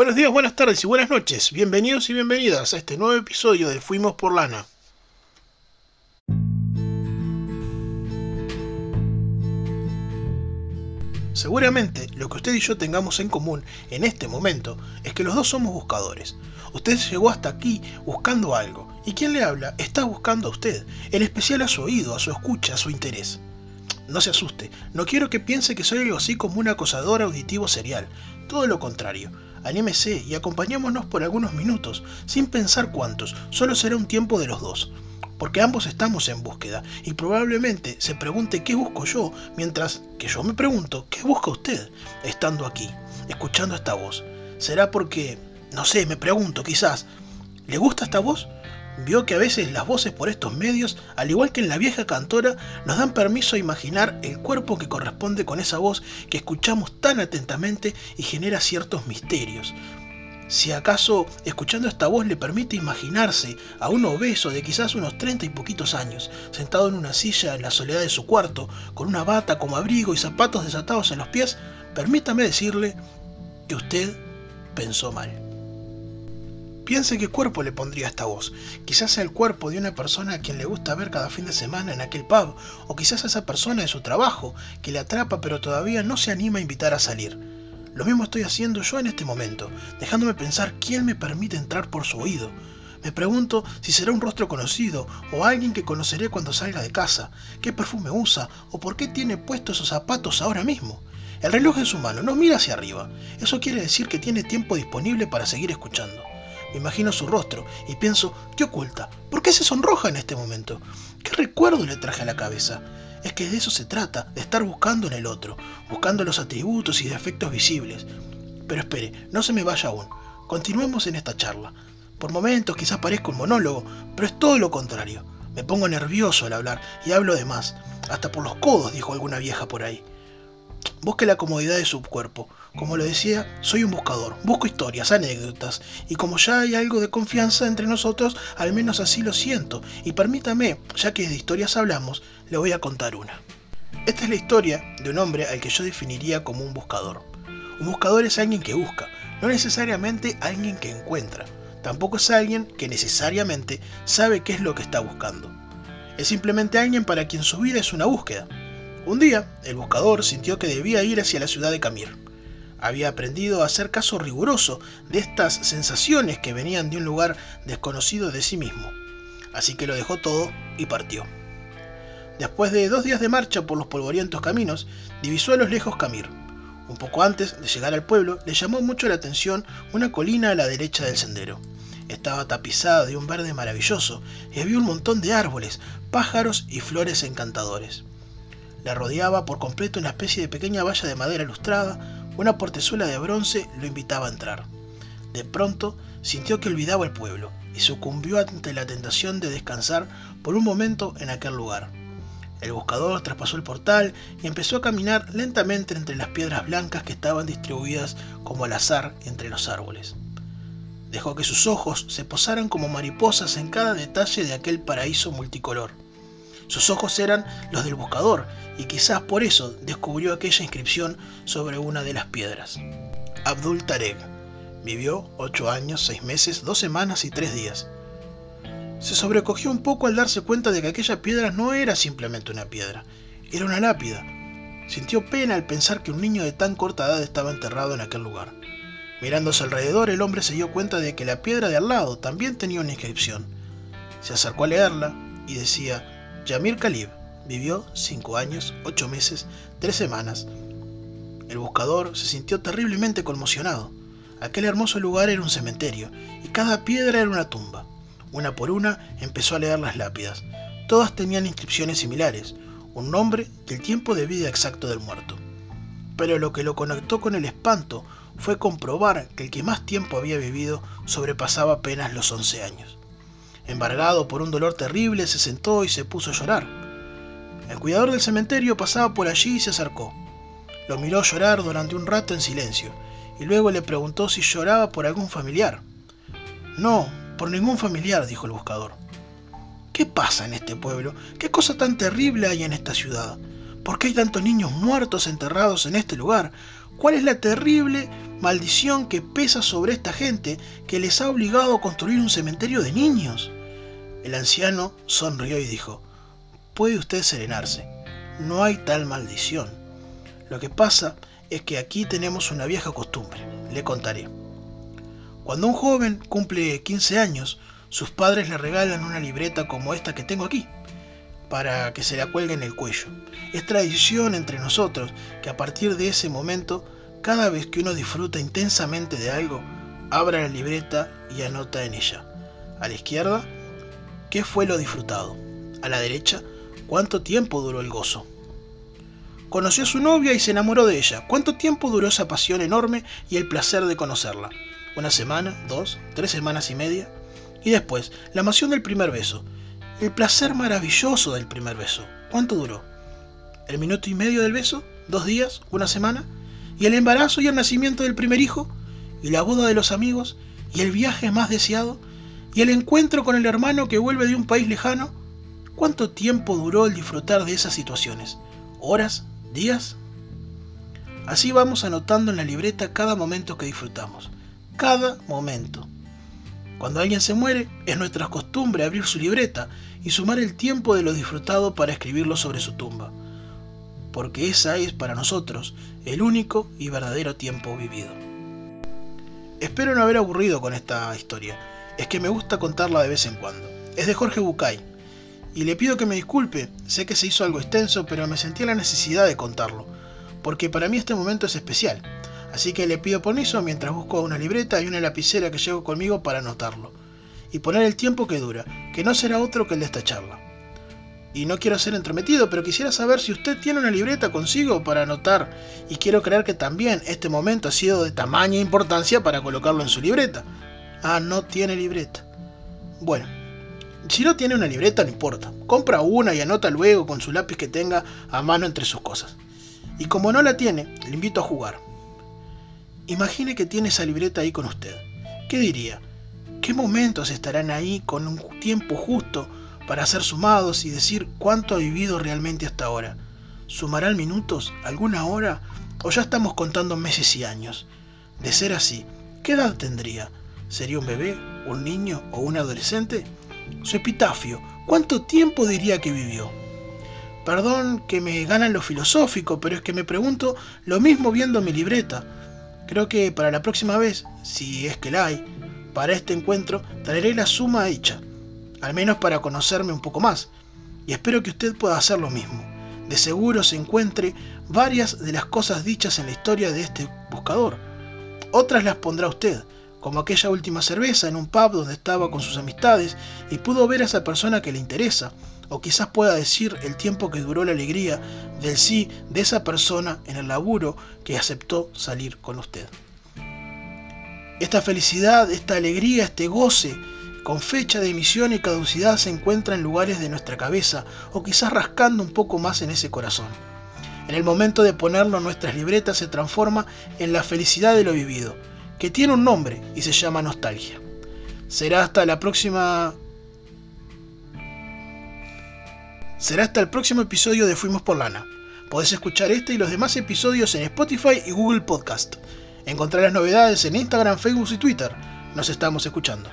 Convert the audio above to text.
Buenos días, buenas tardes y buenas noches. Bienvenidos y bienvenidas a este nuevo episodio de Fuimos por Lana. Seguramente lo que usted y yo tengamos en común en este momento es que los dos somos buscadores. Usted llegó hasta aquí buscando algo y quien le habla está buscando a usted, en especial a su oído, a su escucha, a su interés. No se asuste, no quiero que piense que soy algo así como un acosador auditivo serial, todo lo contrario Anímese y acompañémonos por algunos minutos, sin pensar cuántos, solo será un tiempo de los dos. Porque ambos estamos en búsqueda y probablemente se pregunte qué busco yo, mientras que yo me pregunto qué busca usted estando aquí, escuchando esta voz. ¿Será porque, no sé, me pregunto quizás, ¿le gusta esta voz? Vio que a veces las voces por estos medios, al igual que en la vieja cantora, nos dan permiso a imaginar el cuerpo que corresponde con esa voz que escuchamos tan atentamente y genera ciertos misterios. Si acaso escuchando esta voz le permite imaginarse a un obeso de quizás unos treinta y poquitos años, sentado en una silla en la soledad de su cuarto, con una bata como abrigo y zapatos desatados en los pies, permítame decirle que usted pensó mal. Piense qué cuerpo le pondría esta voz. Quizás sea el cuerpo de una persona a quien le gusta ver cada fin de semana en aquel pub, o quizás esa persona de su trabajo, que le atrapa pero todavía no se anima a invitar a salir. Lo mismo estoy haciendo yo en este momento, dejándome pensar quién me permite entrar por su oído. Me pregunto si será un rostro conocido o alguien que conoceré cuando salga de casa, qué perfume usa o por qué tiene puestos esos zapatos ahora mismo. El reloj en su mano no mira hacia arriba. Eso quiere decir que tiene tiempo disponible para seguir escuchando. Imagino su rostro y pienso, ¿qué oculta? ¿Por qué se sonroja en este momento? ¿Qué recuerdo le traje a la cabeza? Es que de eso se trata, de estar buscando en el otro, buscando los atributos y defectos visibles. Pero espere, no se me vaya aún. Continuemos en esta charla. Por momentos quizás parezca un monólogo, pero es todo lo contrario. Me pongo nervioso al hablar y hablo de más. Hasta por los codos, dijo alguna vieja por ahí. Busque la comodidad de su cuerpo. Como lo decía, soy un buscador. Busco historias, anécdotas. Y como ya hay algo de confianza entre nosotros, al menos así lo siento. Y permítame, ya que de historias hablamos, le voy a contar una. Esta es la historia de un hombre al que yo definiría como un buscador. Un buscador es alguien que busca, no necesariamente alguien que encuentra. Tampoco es alguien que necesariamente sabe qué es lo que está buscando. Es simplemente alguien para quien su vida es una búsqueda. Un día, el buscador sintió que debía ir hacia la ciudad de Camir. Había aprendido a hacer caso riguroso de estas sensaciones que venían de un lugar desconocido de sí mismo. Así que lo dejó todo y partió. Después de dos días de marcha por los polvorientos caminos, divisó a los lejos Camir. Un poco antes de llegar al pueblo, le llamó mucho la atención una colina a la derecha del sendero. Estaba tapizada de un verde maravilloso y había un montón de árboles, pájaros y flores encantadores. La rodeaba por completo una especie de pequeña valla de madera ilustrada, una portezuela de bronce lo invitaba a entrar. De pronto sintió que olvidaba el pueblo y sucumbió ante la tentación de descansar por un momento en aquel lugar. El buscador traspasó el portal y empezó a caminar lentamente entre las piedras blancas que estaban distribuidas como al azar entre los árboles. Dejó que sus ojos se posaran como mariposas en cada detalle de aquel paraíso multicolor. Sus ojos eran los del buscador y quizás por eso descubrió aquella inscripción sobre una de las piedras. Abdul Tarek vivió ocho años, seis meses, dos semanas y tres días. Se sobrecogió un poco al darse cuenta de que aquella piedra no era simplemente una piedra, era una lápida. Sintió pena al pensar que un niño de tan corta edad estaba enterrado en aquel lugar. Mirándose alrededor, el hombre se dio cuenta de que la piedra de al lado también tenía una inscripción. Se acercó a leerla y decía, Yamir Khalib vivió cinco años, ocho meses, tres semanas. El buscador se sintió terriblemente conmocionado. Aquel hermoso lugar era un cementerio y cada piedra era una tumba. Una por una empezó a leer las lápidas. Todas tenían inscripciones similares, un nombre y el tiempo de vida exacto del muerto. Pero lo que lo conectó con el espanto fue comprobar que el que más tiempo había vivido sobrepasaba apenas los once años. Embargado por un dolor terrible, se sentó y se puso a llorar. El cuidador del cementerio pasaba por allí y se acercó. Lo miró llorar durante un rato en silencio, y luego le preguntó si lloraba por algún familiar. No, por ningún familiar, dijo el buscador. ¿Qué pasa en este pueblo? ¿Qué cosa tan terrible hay en esta ciudad? ¿Por qué hay tantos niños muertos enterrados en este lugar? ¿Cuál es la terrible maldición que pesa sobre esta gente que les ha obligado a construir un cementerio de niños. El anciano sonrió y dijo, puede usted serenarse, no hay tal maldición. Lo que pasa es que aquí tenemos una vieja costumbre, le contaré. Cuando un joven cumple 15 años, sus padres le regalan una libreta como esta que tengo aquí, para que se la cuelgue en el cuello. Es tradición entre nosotros que a partir de ese momento, cada vez que uno disfruta intensamente de algo, abra la libreta y anota en ella. A la izquierda, ¿qué fue lo disfrutado? A la derecha, ¿cuánto tiempo duró el gozo? Conoció a su novia y se enamoró de ella. ¿Cuánto tiempo duró esa pasión enorme y el placer de conocerla? ¿Una semana? ¿Dos? ¿Tres semanas y media? Y después, la emoción del primer beso. El placer maravilloso del primer beso. ¿Cuánto duró? ¿El minuto y medio del beso? ¿Dos días? ¿Una semana? ¿Y el embarazo y el nacimiento del primer hijo? ¿Y la boda de los amigos? ¿Y el viaje más deseado? ¿Y el encuentro con el hermano que vuelve de un país lejano? ¿Cuánto tiempo duró el disfrutar de esas situaciones? ¿Horas? días. Así vamos anotando en la libreta cada momento que disfrutamos. Cada momento. Cuando alguien se muere, es nuestra costumbre abrir su libreta y sumar el tiempo de lo disfrutado para escribirlo sobre su tumba. Porque esa es para nosotros el único y verdadero tiempo vivido. Espero no haber aburrido con esta historia. Es que me gusta contarla de vez en cuando. Es de Jorge Bucay, y le pido que me disculpe, sé que se hizo algo extenso, pero me sentí la necesidad de contarlo, porque para mí este momento es especial, así que le pido permiso mientras busco una libreta y una lapicera que llevo conmigo para anotarlo, y poner el tiempo que dura, que no será otro que el de esta charla. Y no quiero ser entrometido, pero quisiera saber si usted tiene una libreta consigo para anotar, y quiero creer que también este momento ha sido de tamaña importancia para colocarlo en su libreta. Ah, no tiene libreta. Bueno, si no tiene una libreta, no importa. Compra una y anota luego con su lápiz que tenga a mano entre sus cosas. Y como no la tiene, le invito a jugar. Imagine que tiene esa libreta ahí con usted. ¿Qué diría? ¿Qué momentos estarán ahí con un tiempo justo para ser sumados y decir cuánto ha vivido realmente hasta ahora? ¿Sumarán minutos, alguna hora o ya estamos contando meses y años? De ser así, ¿qué edad tendría? ¿Sería un bebé, un niño o un adolescente? Su epitafio, ¿cuánto tiempo diría que vivió? Perdón que me ganan lo filosófico, pero es que me pregunto lo mismo viendo mi libreta. Creo que para la próxima vez, si es que la hay, para este encuentro traeré la suma hecha, al menos para conocerme un poco más, y espero que usted pueda hacer lo mismo. De seguro se encuentre varias de las cosas dichas en la historia de este buscador. Otras las pondrá usted, como aquella última cerveza en un pub donde estaba con sus amistades y pudo ver a esa persona que le interesa, o quizás pueda decir el tiempo que duró la alegría del sí de esa persona en el laburo que aceptó salir con usted. Esta felicidad, esta alegría, este goce, con fecha de emisión y caducidad se encuentra en lugares de nuestra cabeza o quizás rascando un poco más en ese corazón. En el momento de ponerlo en nuestras libretas se transforma en la felicidad de lo vivido, que tiene un nombre y se llama nostalgia. Será hasta la próxima... Será hasta el próximo episodio de Fuimos por Lana. Podés escuchar este y los demás episodios en Spotify y Google Podcast. Encontrarás novedades en Instagram, Facebook y Twitter. Nos estamos escuchando.